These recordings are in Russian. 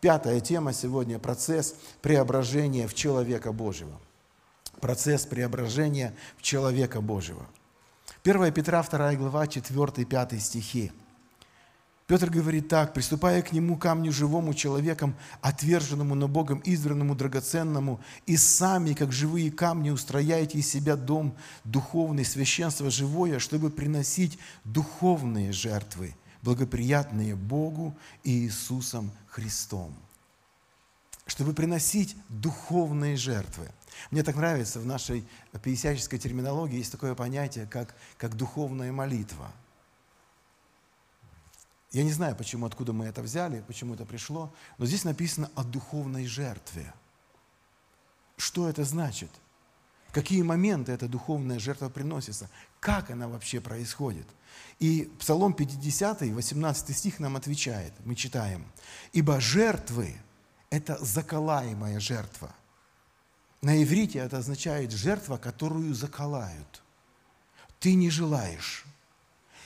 Пятая тема сегодня – процесс преображения в человека Божьего. Процесс преображения в человека Божьего. 1 Петра 2 глава 4-5 стихи. Петр говорит так, приступая к нему, камню живому человеком, отверженному, но Богом избранному, драгоценному, и сами, как живые камни, устрояете из себя дом духовный, священство живое, чтобы приносить духовные жертвы, благоприятные Богу и Иисусом Христом. Чтобы приносить духовные жертвы. Мне так нравится, в нашей пятидесяческой терминологии есть такое понятие, как, как духовная молитва. Я не знаю, почему, откуда мы это взяли, почему это пришло, но здесь написано о духовной жертве. Что это значит? Какие моменты эта духовная жертва приносится? Как она вообще происходит? И Псалом 50, 18 стих нам отвечает, мы читаем, «Ибо жертвы – это заколаемая жертва». На иврите это означает жертва, которую заколают. Ты не желаешь.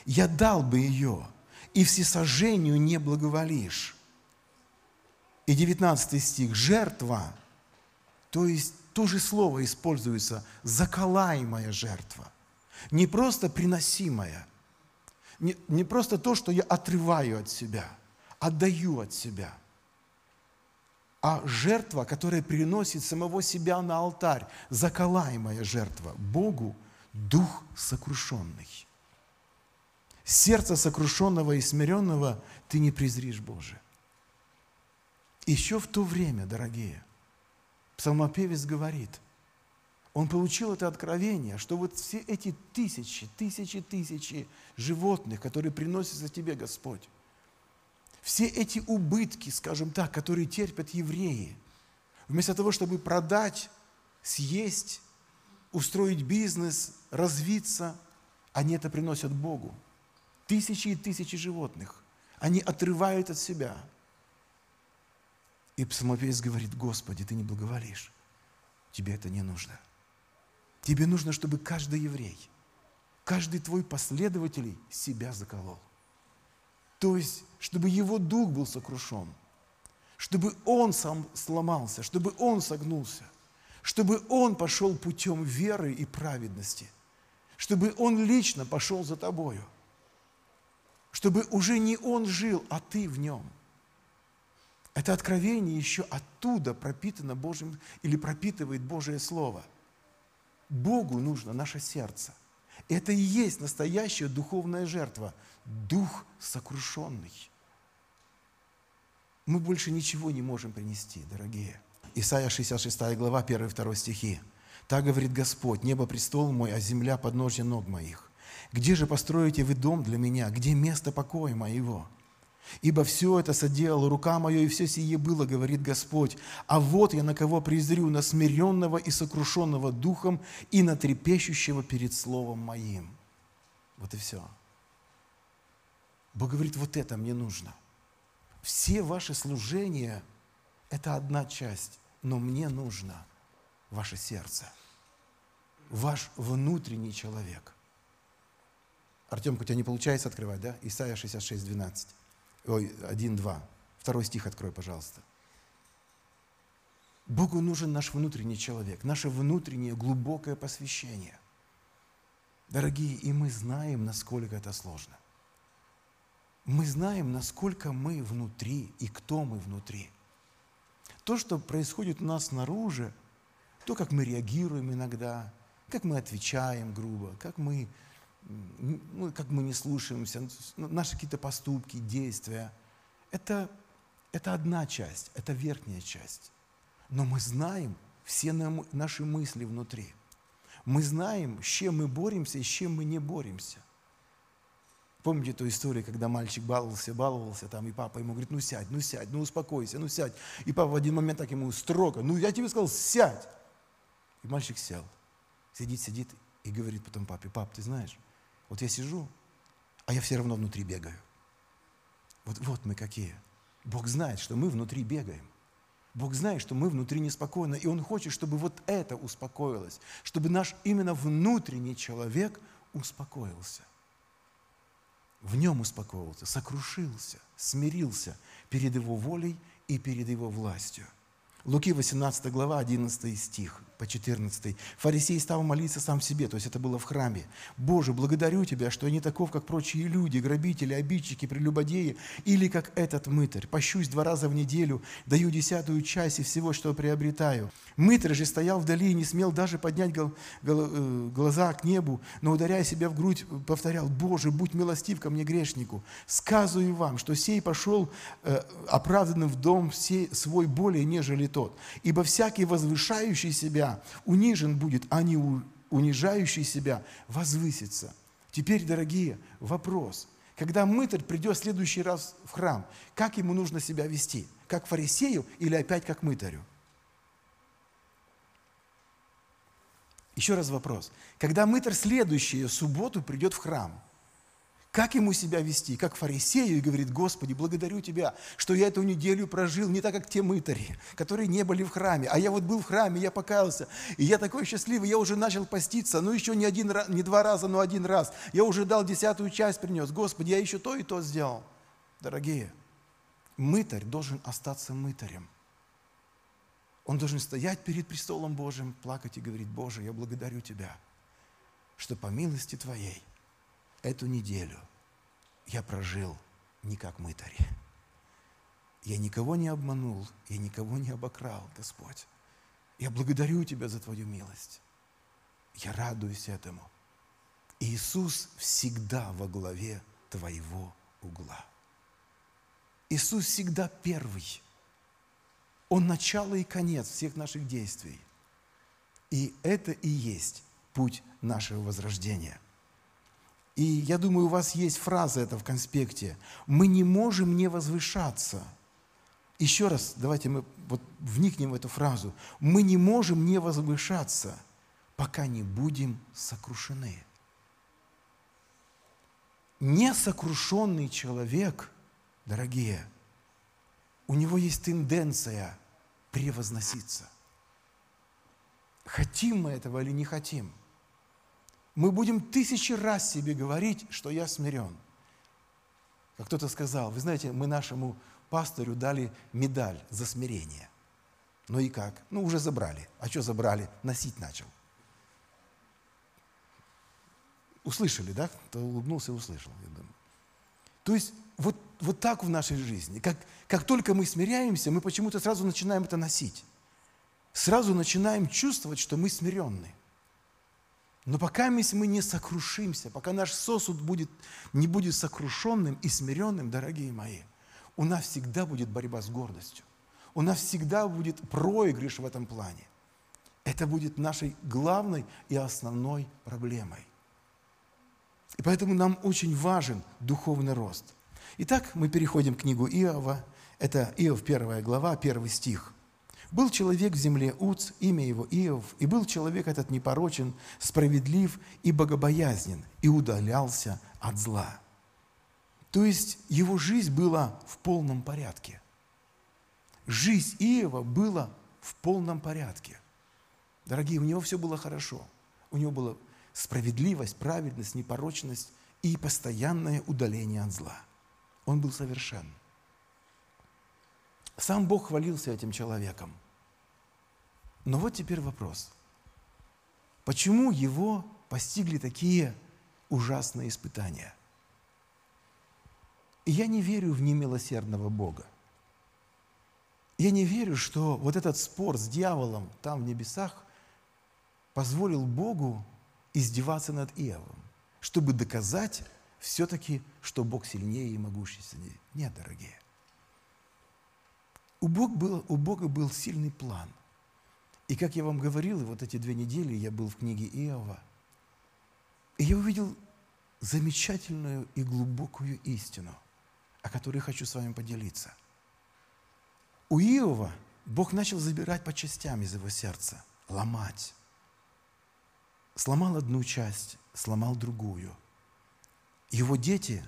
Я дал бы ее, и всесожжению не благоволишь. И 19 стих – жертва, то есть то же слово используется, заколаемая жертва. Не просто приносимая – не, не просто то, что я отрываю от себя, отдаю от себя, а жертва, которая приносит самого себя на алтарь, заколаемая жертва Богу, дух сокрушенный. Сердце сокрушенного и смиренного ты не презришь, Боже. Еще в то время, дорогие, псалмопевец говорит – он получил это откровение, что вот все эти тысячи, тысячи, тысячи животных, которые приносятся тебе, Господь, все эти убытки, скажем так, которые терпят евреи, вместо того, чтобы продать, съесть, устроить бизнес, развиться, они это приносят Богу. Тысячи и тысячи животных. Они отрывают от себя. И псалмопевец говорит, Господи, Ты не благоволишь. Тебе это не нужно. Тебе нужно, чтобы каждый еврей, каждый твой последователь себя заколол. То есть, чтобы его дух был сокрушен, чтобы он сам сломался, чтобы он согнулся, чтобы он пошел путем веры и праведности, чтобы он лично пошел за тобою, чтобы уже не он жил, а ты в нем. Это откровение еще оттуда пропитано Божьим или пропитывает Божие Слово – Богу нужно наше сердце. Это и есть настоящая духовная жертва. Дух сокрушенный. Мы больше ничего не можем принести, дорогие. Исайя 66 глава, 1-2 стихи. Так говорит Господь, небо престол мой, а земля подножье ног моих. Где же построите вы дом для меня? Где место покоя моего? Ибо все это соделала рука моя, и все сие было, говорит Господь. А вот я на кого презрю, на смиренного и сокрушенного духом, и на трепещущего перед словом моим. Вот и все. Бог говорит, вот это мне нужно. Все ваши служения – это одна часть, но мне нужно ваше сердце, ваш внутренний человек. Артемка, у тебя не получается открывать, да? Исайя 66, 12. Ой, 1-2. Второй стих открой, пожалуйста. Богу нужен наш внутренний человек, наше внутреннее глубокое посвящение. Дорогие, и мы знаем, насколько это сложно. Мы знаем, насколько мы внутри и кто мы внутри. То, что происходит у нас снаружи, то, как мы реагируем иногда, как мы отвечаем грубо, как мы ну, как мы не слушаемся, ну, наши какие-то поступки, действия. Это, это одна часть, это верхняя часть. Но мы знаем все наши мысли внутри. Мы знаем, с чем мы боремся и с чем мы не боремся. Помните ту историю, когда мальчик баловался, баловался, там, и папа ему говорит, ну сядь, ну сядь, ну успокойся, ну сядь. И папа в один момент так ему строго, ну я тебе сказал, сядь. И мальчик сел, сидит, сидит и говорит потом папе, пап, ты знаешь, вот я сижу, а я все равно внутри бегаю. Вот, вот мы какие. Бог знает, что мы внутри бегаем. Бог знает, что мы внутри неспокойны, и Он хочет, чтобы вот это успокоилось, чтобы наш именно внутренний человек успокоился. В нем успокоился, сокрушился, смирился перед Его волей и перед Его властью. Луки 18 глава, 11 стих по 14. Фарисей стал молиться сам себе, то есть это было в храме. «Боже, благодарю Тебя, что я не таков, как прочие люди, грабители, обидчики, прелюбодеи, или как этот мытарь. Пощусь два раза в неделю, даю десятую часть из всего, что приобретаю». Мытарь же стоял вдали и не смел даже поднять гол, гол, э, глаза к небу, но, ударяя себя в грудь, повторял, «Боже, будь милостив ко мне, грешнику. Сказываю вам, что сей пошел э, оправданным в дом сей, свой более, нежели тот. Ибо всякий возвышающий себя унижен будет, а не унижающий себя возвысится. Теперь, дорогие, вопрос. Когда мытарь придет в следующий раз в храм, как ему нужно себя вести? Как фарисею или опять как мытарю? Еще раз вопрос. Когда мытарь следующую субботу придет в храм – как ему себя вести? Как фарисею и говорит, Господи, благодарю Тебя, что я эту неделю прожил не так, как те мытари, которые не были в храме. А я вот был в храме, я покаялся, и я такой счастливый, я уже начал поститься, ну еще не, один, не два раза, но один раз. Я уже дал десятую часть принес. Господи, я еще то и то сделал. Дорогие, мытарь должен остаться мытарем. Он должен стоять перед престолом Божьим, плакать и говорить, Боже, я благодарю Тебя, что по милости Твоей – эту неделю я прожил не как мытарь. Я никого не обманул, я никого не обокрал, Господь. Я благодарю Тебя за Твою милость. Я радуюсь этому. Иисус всегда во главе Твоего угла. Иисус всегда первый. Он начало и конец всех наших действий. И это и есть путь нашего возрождения – и я думаю, у вас есть фраза это в конспекте. Мы не можем не возвышаться. Еще раз, давайте мы вот вникнем в эту фразу. Мы не можем не возвышаться, пока не будем сокрушены. Несокрушенный человек, дорогие, у него есть тенденция превозноситься. Хотим мы этого или не хотим – мы будем тысячи раз себе говорить, что я смирен. Как кто-то сказал, вы знаете, мы нашему пастору дали медаль за смирение. Ну и как? Ну уже забрали. А что забрали? Носить начал. Услышали, да? Кто улыбнулся услышал, я думаю. То есть вот, вот так в нашей жизни. Как, как только мы смиряемся, мы почему-то сразу начинаем это носить. Сразу начинаем чувствовать, что мы смиренные. Но пока мы не сокрушимся, пока наш сосуд будет, не будет сокрушенным и смиренным, дорогие мои, у нас всегда будет борьба с гордостью. У нас всегда будет проигрыш в этом плане. Это будет нашей главной и основной проблемой. И поэтому нам очень важен духовный рост. Итак, мы переходим к книгу Иова. Это Иов, первая глава, первый стих – был человек в земле Уц, имя его Иов, и был человек этот непорочен, справедлив и богобоязнен, и удалялся от зла. То есть его жизнь была в полном порядке. Жизнь Иова была в полном порядке. Дорогие, у него все было хорошо. У него была справедливость, праведность, непорочность и постоянное удаление от зла. Он был совершен. Сам Бог хвалился этим человеком. Но вот теперь вопрос. Почему его постигли такие ужасные испытания? И я не верю в немилосердного Бога. Я не верю, что вот этот спор с дьяволом там в небесах позволил Богу издеваться над Иовом, чтобы доказать все-таки, что Бог сильнее и могущественнее. Нет, дорогие. У Бога, был, у Бога был сильный план – и как я вам говорил, вот эти две недели я был в книге Иова, и я увидел замечательную и глубокую истину, о которой хочу с вами поделиться. У Иова Бог начал забирать по частям из его сердца, ломать. Сломал одну часть, сломал другую. Его дети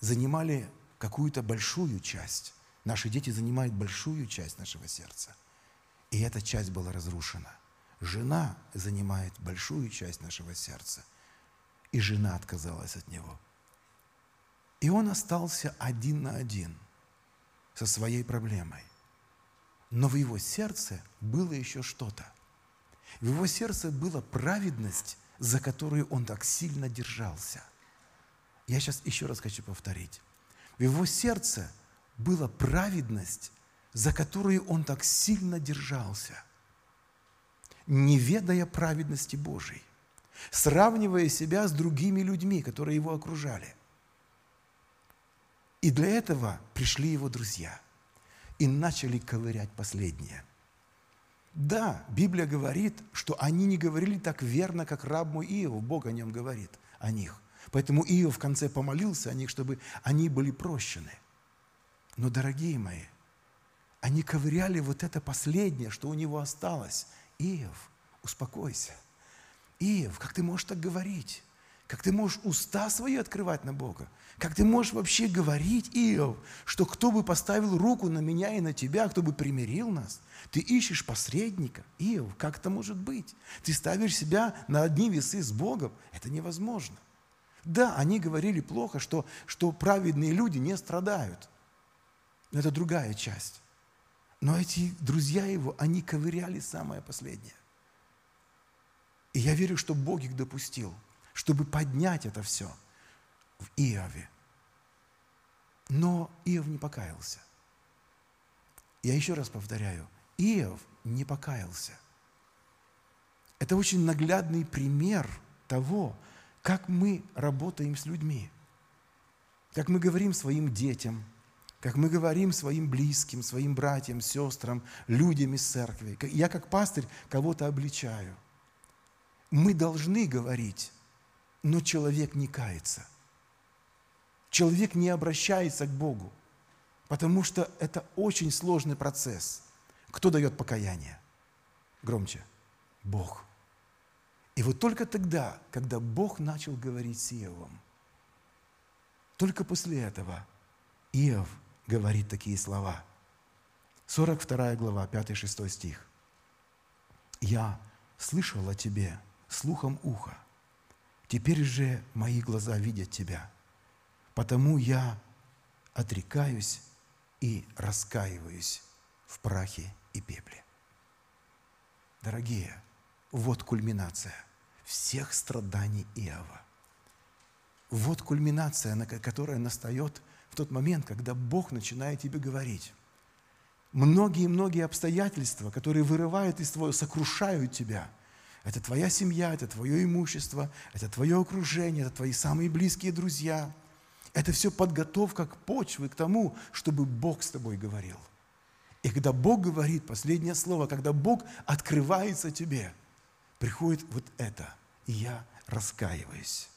занимали какую-то большую часть. Наши дети занимают большую часть нашего сердца – и эта часть была разрушена. Жена занимает большую часть нашего сердца. И жена отказалась от него. И он остался один на один со своей проблемой. Но в его сердце было еще что-то. В его сердце была праведность, за которую он так сильно держался. Я сейчас еще раз хочу повторить. В его сердце была праведность, за которую он так сильно держался, не ведая праведности Божией, сравнивая себя с другими людьми, которые его окружали. И для этого пришли его друзья и начали ковырять последнее. Да, Библия говорит, что они не говорили так верно, как раб мой Иов. Бог о нем говорит, о них. Поэтому Иов в конце помолился о них, чтобы они были прощены. Но, дорогие мои, они ковыряли вот это последнее, что у него осталось. Иов, успокойся. Иов, как ты можешь так говорить? Как ты можешь уста свои открывать на Бога? Как ты можешь вообще говорить, Иов, что кто бы поставил руку на меня и на тебя, кто бы примирил нас? Ты ищешь посредника. Иов, как это может быть? Ты ставишь себя на одни весы с Богом. Это невозможно. Да, они говорили плохо, что, что праведные люди не страдают. Но это другая часть. Но эти друзья его, они ковыряли самое последнее. И я верю, что Бог их допустил, чтобы поднять это все в Иове. Но Иов не покаялся. Я еще раз повторяю, Иов не покаялся. Это очень наглядный пример того, как мы работаем с людьми, как мы говорим своим детям – как мы говорим своим близким, своим братьям, сестрам, людям из церкви. Я как пастырь кого-то обличаю. Мы должны говорить, но человек не кается. Человек не обращается к Богу, потому что это очень сложный процесс. Кто дает покаяние? Громче. Бог. И вот только тогда, когда Бог начал говорить с Иовом, только после этого Иов – говорит такие слова. 42 глава, 5-6 стих. «Я слышал о тебе слухом уха, теперь же мои глаза видят тебя, потому я отрекаюсь и раскаиваюсь в прахе и пепле». Дорогие, вот кульминация всех страданий Иова. Вот кульминация, которая настает – в тот момент, когда Бог начинает тебе говорить. Многие-многие обстоятельства, которые вырывают из твоего, сокрушают тебя. Это твоя семья, это твое имущество, это твое окружение, это твои самые близкие друзья. Это все подготовка к почве, к тому, чтобы Бог с тобой говорил. И когда Бог говорит, последнее слово, когда Бог открывается тебе, приходит вот это, и я раскаиваюсь.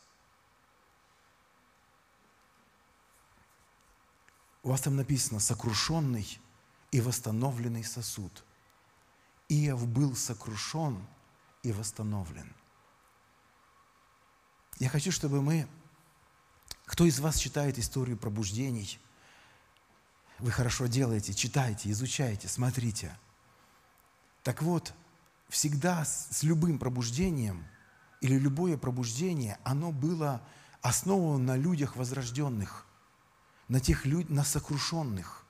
У вас там написано «сокрушенный и восстановленный сосуд». Иов был сокрушен и восстановлен. Я хочу, чтобы мы... Кто из вас читает историю пробуждений? Вы хорошо делаете, читайте, изучайте, смотрите. Так вот, всегда с любым пробуждением или любое пробуждение, оно было основано на людях возрожденных – на тех людях, на сокрушенных.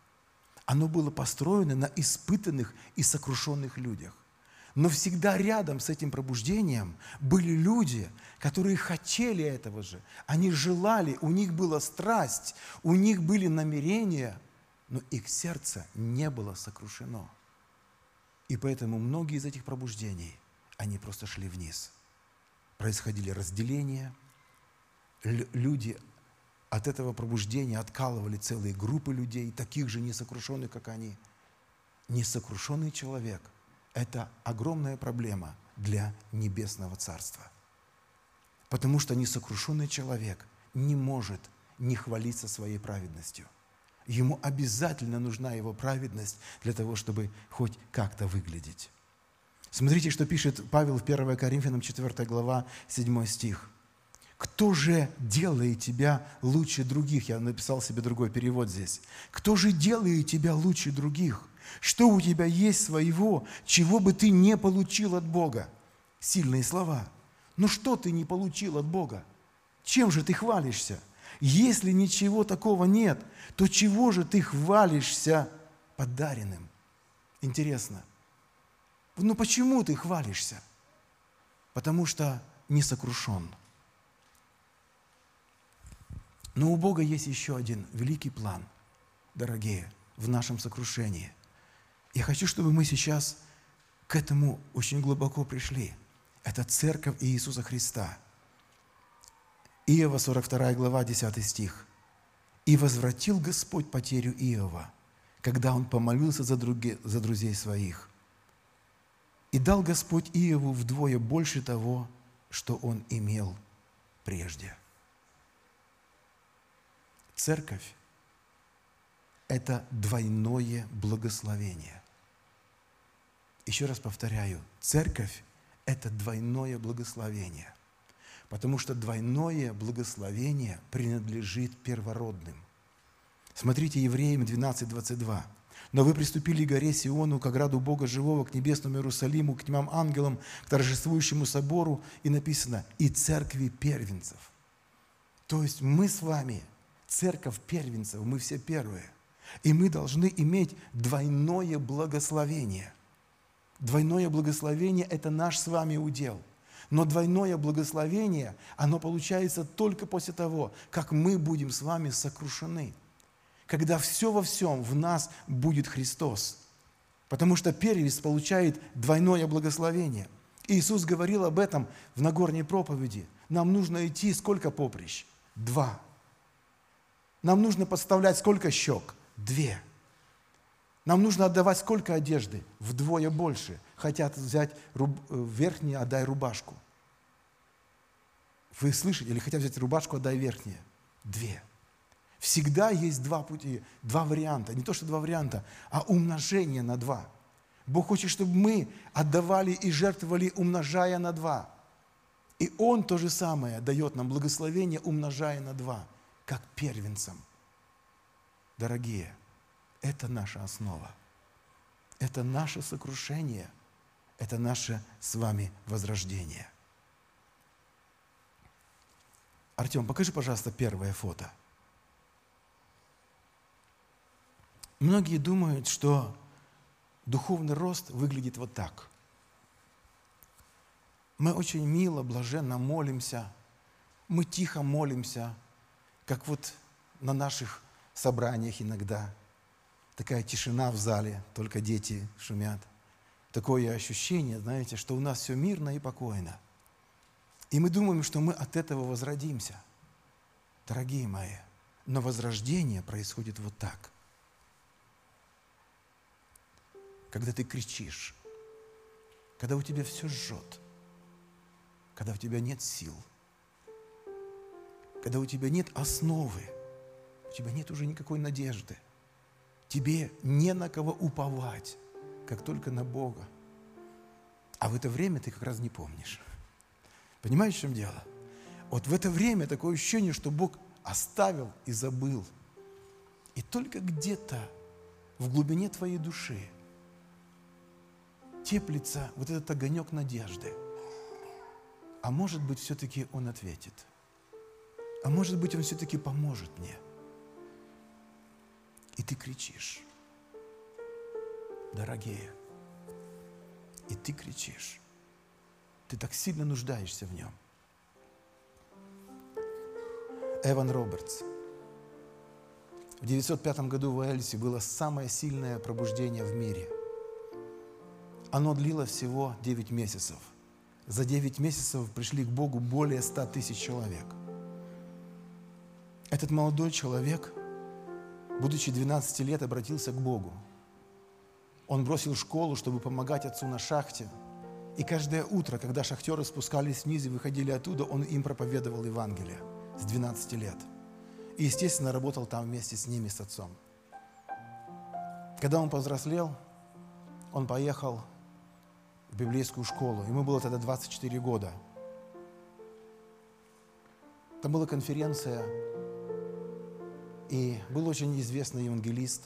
Оно было построено на испытанных и сокрушенных людях. Но всегда рядом с этим пробуждением были люди, которые хотели этого же. Они желали, у них была страсть, у них были намерения, но их сердце не было сокрушено. И поэтому многие из этих пробуждений, они просто шли вниз. Происходили разделения, люди от этого пробуждения откалывали целые группы людей, таких же несокрушенных, как они. Несокрушенный человек – это огромная проблема для небесного царства. Потому что несокрушенный человек не может не хвалиться своей праведностью. Ему обязательно нужна его праведность для того, чтобы хоть как-то выглядеть. Смотрите, что пишет Павел в 1 Коринфянам 4 глава 7 стих. Кто же делает тебя лучше других? Я написал себе другой перевод здесь. Кто же делает тебя лучше других? Что у тебя есть своего, чего бы ты не получил от Бога? Сильные слова. Но что ты не получил от Бога? Чем же ты хвалишься? Если ничего такого нет, то чего же ты хвалишься подаренным? Интересно. Ну почему ты хвалишься? Потому что не сокрушен. Но у Бога есть еще один великий план, дорогие, в нашем сокрушении. Я хочу, чтобы мы сейчас к этому очень глубоко пришли. Это церковь Иисуса Христа. Иова, 42 глава, 10 стих. «И возвратил Господь потерю Иова, когда он помолился за, други, за друзей своих. И дал Господь Иову вдвое больше того, что он имел прежде». Церковь – это двойное благословение. Еще раз повторяю, церковь – это двойное благословение, потому что двойное благословение принадлежит первородным. Смотрите Евреям 12:22. Но вы приступили к горе Сиону, к ограду Бога Живого, к небесному Иерусалиму, к тьмам ангелам, к торжествующему собору, и написано, и церкви первенцев. То есть мы с вами церковь первенцев, мы все первые. И мы должны иметь двойное благословение. Двойное благословение – это наш с вами удел. Но двойное благословение, оно получается только после того, как мы будем с вами сокрушены. Когда все во всем в нас будет Христос. Потому что первенец получает двойное благословение. Иисус говорил об этом в Нагорной проповеди. Нам нужно идти сколько поприщ? Два. Нам нужно подставлять сколько щек? Две. Нам нужно отдавать сколько одежды? Вдвое больше. Хотят взять руб... Э, верхнее, отдай рубашку. Вы слышите? Или хотят взять рубашку, отдай верхнее? Две. Всегда есть два пути, два варианта. Не то, что два варианта, а умножение на два. Бог хочет, чтобы мы отдавали и жертвовали, умножая на два. И Он то же самое дает нам благословение, умножая на два – как первенцам. Дорогие, это наша основа. Это наше сокрушение. Это наше с вами возрождение. Артем, покажи, пожалуйста, первое фото. Многие думают, что духовный рост выглядит вот так. Мы очень мило, блаженно молимся, мы тихо молимся, как вот на наших собраниях иногда. Такая тишина в зале, только дети шумят. Такое ощущение, знаете, что у нас все мирно и покойно. И мы думаем, что мы от этого возродимся. Дорогие мои, но возрождение происходит вот так. Когда ты кричишь, когда у тебя все жжет, когда у тебя нет сил – когда у тебя нет основы, у тебя нет уже никакой надежды, тебе не на кого уповать, как только на Бога. А в это время ты как раз не помнишь. Понимаешь, в чем дело? Вот в это время такое ощущение, что Бог оставил и забыл. И только где-то в глубине твоей души теплится вот этот огонек надежды. А может быть, все-таки Он ответит – а может быть, Он все-таки поможет мне. И ты кричишь, дорогие, и ты кричишь. Ты так сильно нуждаешься в нем. Эван Робертс. В 905 году в Уэльсе было самое сильное пробуждение в мире. Оно длилось всего 9 месяцев. За 9 месяцев пришли к Богу более 100 тысяч человек – этот молодой человек, будучи 12 лет, обратился к Богу. Он бросил школу, чтобы помогать отцу на шахте. И каждое утро, когда шахтеры спускались вниз и выходили оттуда, он им проповедовал Евангелие с 12 лет. И, естественно, работал там вместе с ними, с отцом. Когда он повзрослел, он поехал в библейскую школу. Ему было тогда 24 года. Там была конференция и был очень известный евангелист.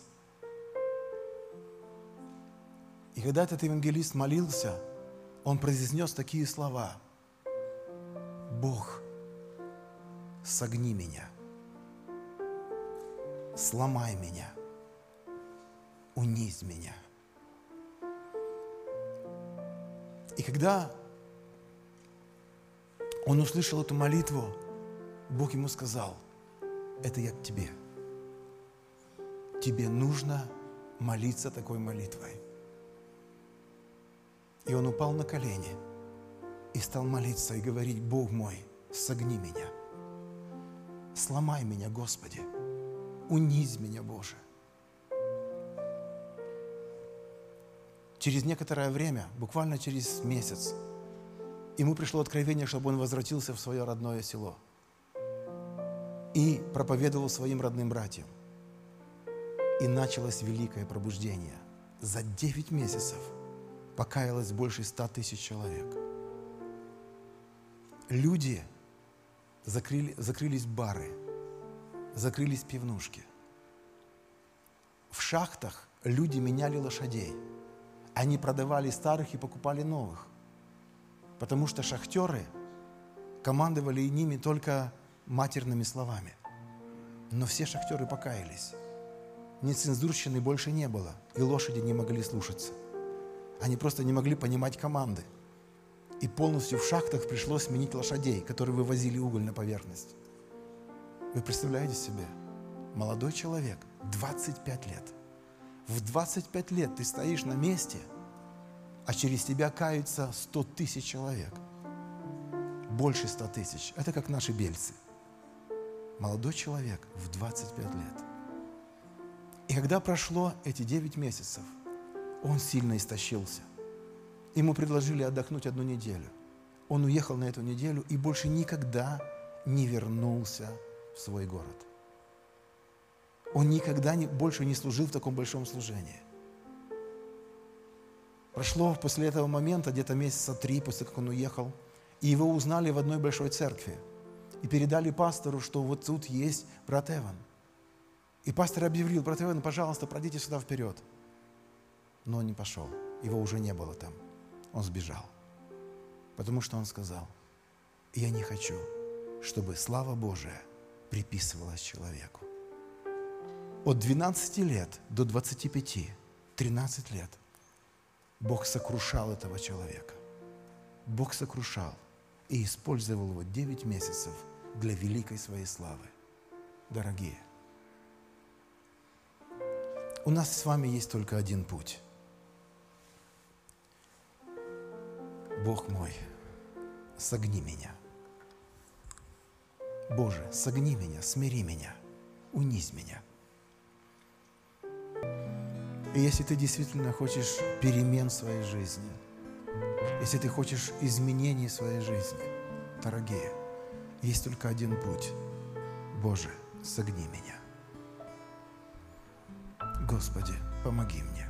И когда этот евангелист молился, он произнес такие слова. Бог, согни меня, сломай меня, унизь меня, И когда он услышал эту молитву, Бог ему сказал, это я к тебе. Тебе нужно молиться такой молитвой. И он упал на колени и стал молиться и говорить, Бог мой, согни меня, сломай меня, Господи, унизь меня, Боже. Через некоторое время, буквально через месяц, ему пришло откровение, чтобы он возвратился в свое родное село и проповедовал своим родным братьям. И началось великое пробуждение. За 9 месяцев покаялось больше 100 тысяч человек. Люди закрыли, закрылись бары, закрылись пивнушки. В шахтах люди меняли лошадей – они продавали старых и покупали новых. Потому что шахтеры командовали ними только матерными словами. Но все шахтеры покаялись. Нецензурщины больше не было, и лошади не могли слушаться. Они просто не могли понимать команды. И полностью в шахтах пришлось сменить лошадей, которые вывозили уголь на поверхность. Вы представляете себе? Молодой человек, 25 лет – в 25 лет ты стоишь на месте, а через тебя каются 100 тысяч человек. Больше 100 тысяч. Это как наши бельцы. Молодой человек в 25 лет. И когда прошло эти 9 месяцев, он сильно истощился. Ему предложили отдохнуть одну неделю. Он уехал на эту неделю и больше никогда не вернулся в свой город. Он никогда не, больше не служил в таком большом служении. Прошло после этого момента где-то месяца три, после как он уехал, и его узнали в одной большой церкви. И передали пастору, что вот тут есть брат Эван. И пастор объявил, брат Эван, пожалуйста, пройдите сюда вперед. Но он не пошел, его уже не было там. Он сбежал. Потому что он сказал, я не хочу, чтобы слава Божия приписывалась человеку. От 12 лет до 25, 13 лет Бог сокрушал этого человека. Бог сокрушал и использовал его 9 месяцев для великой своей славы. Дорогие, у нас с вами есть только один путь. Бог мой, согни меня. Боже, согни меня, смири меня, унизь меня – и если ты действительно хочешь перемен в своей жизни, если ты хочешь изменений в своей жизни, дорогие, есть только один путь. Боже, согни меня. Господи, помоги мне.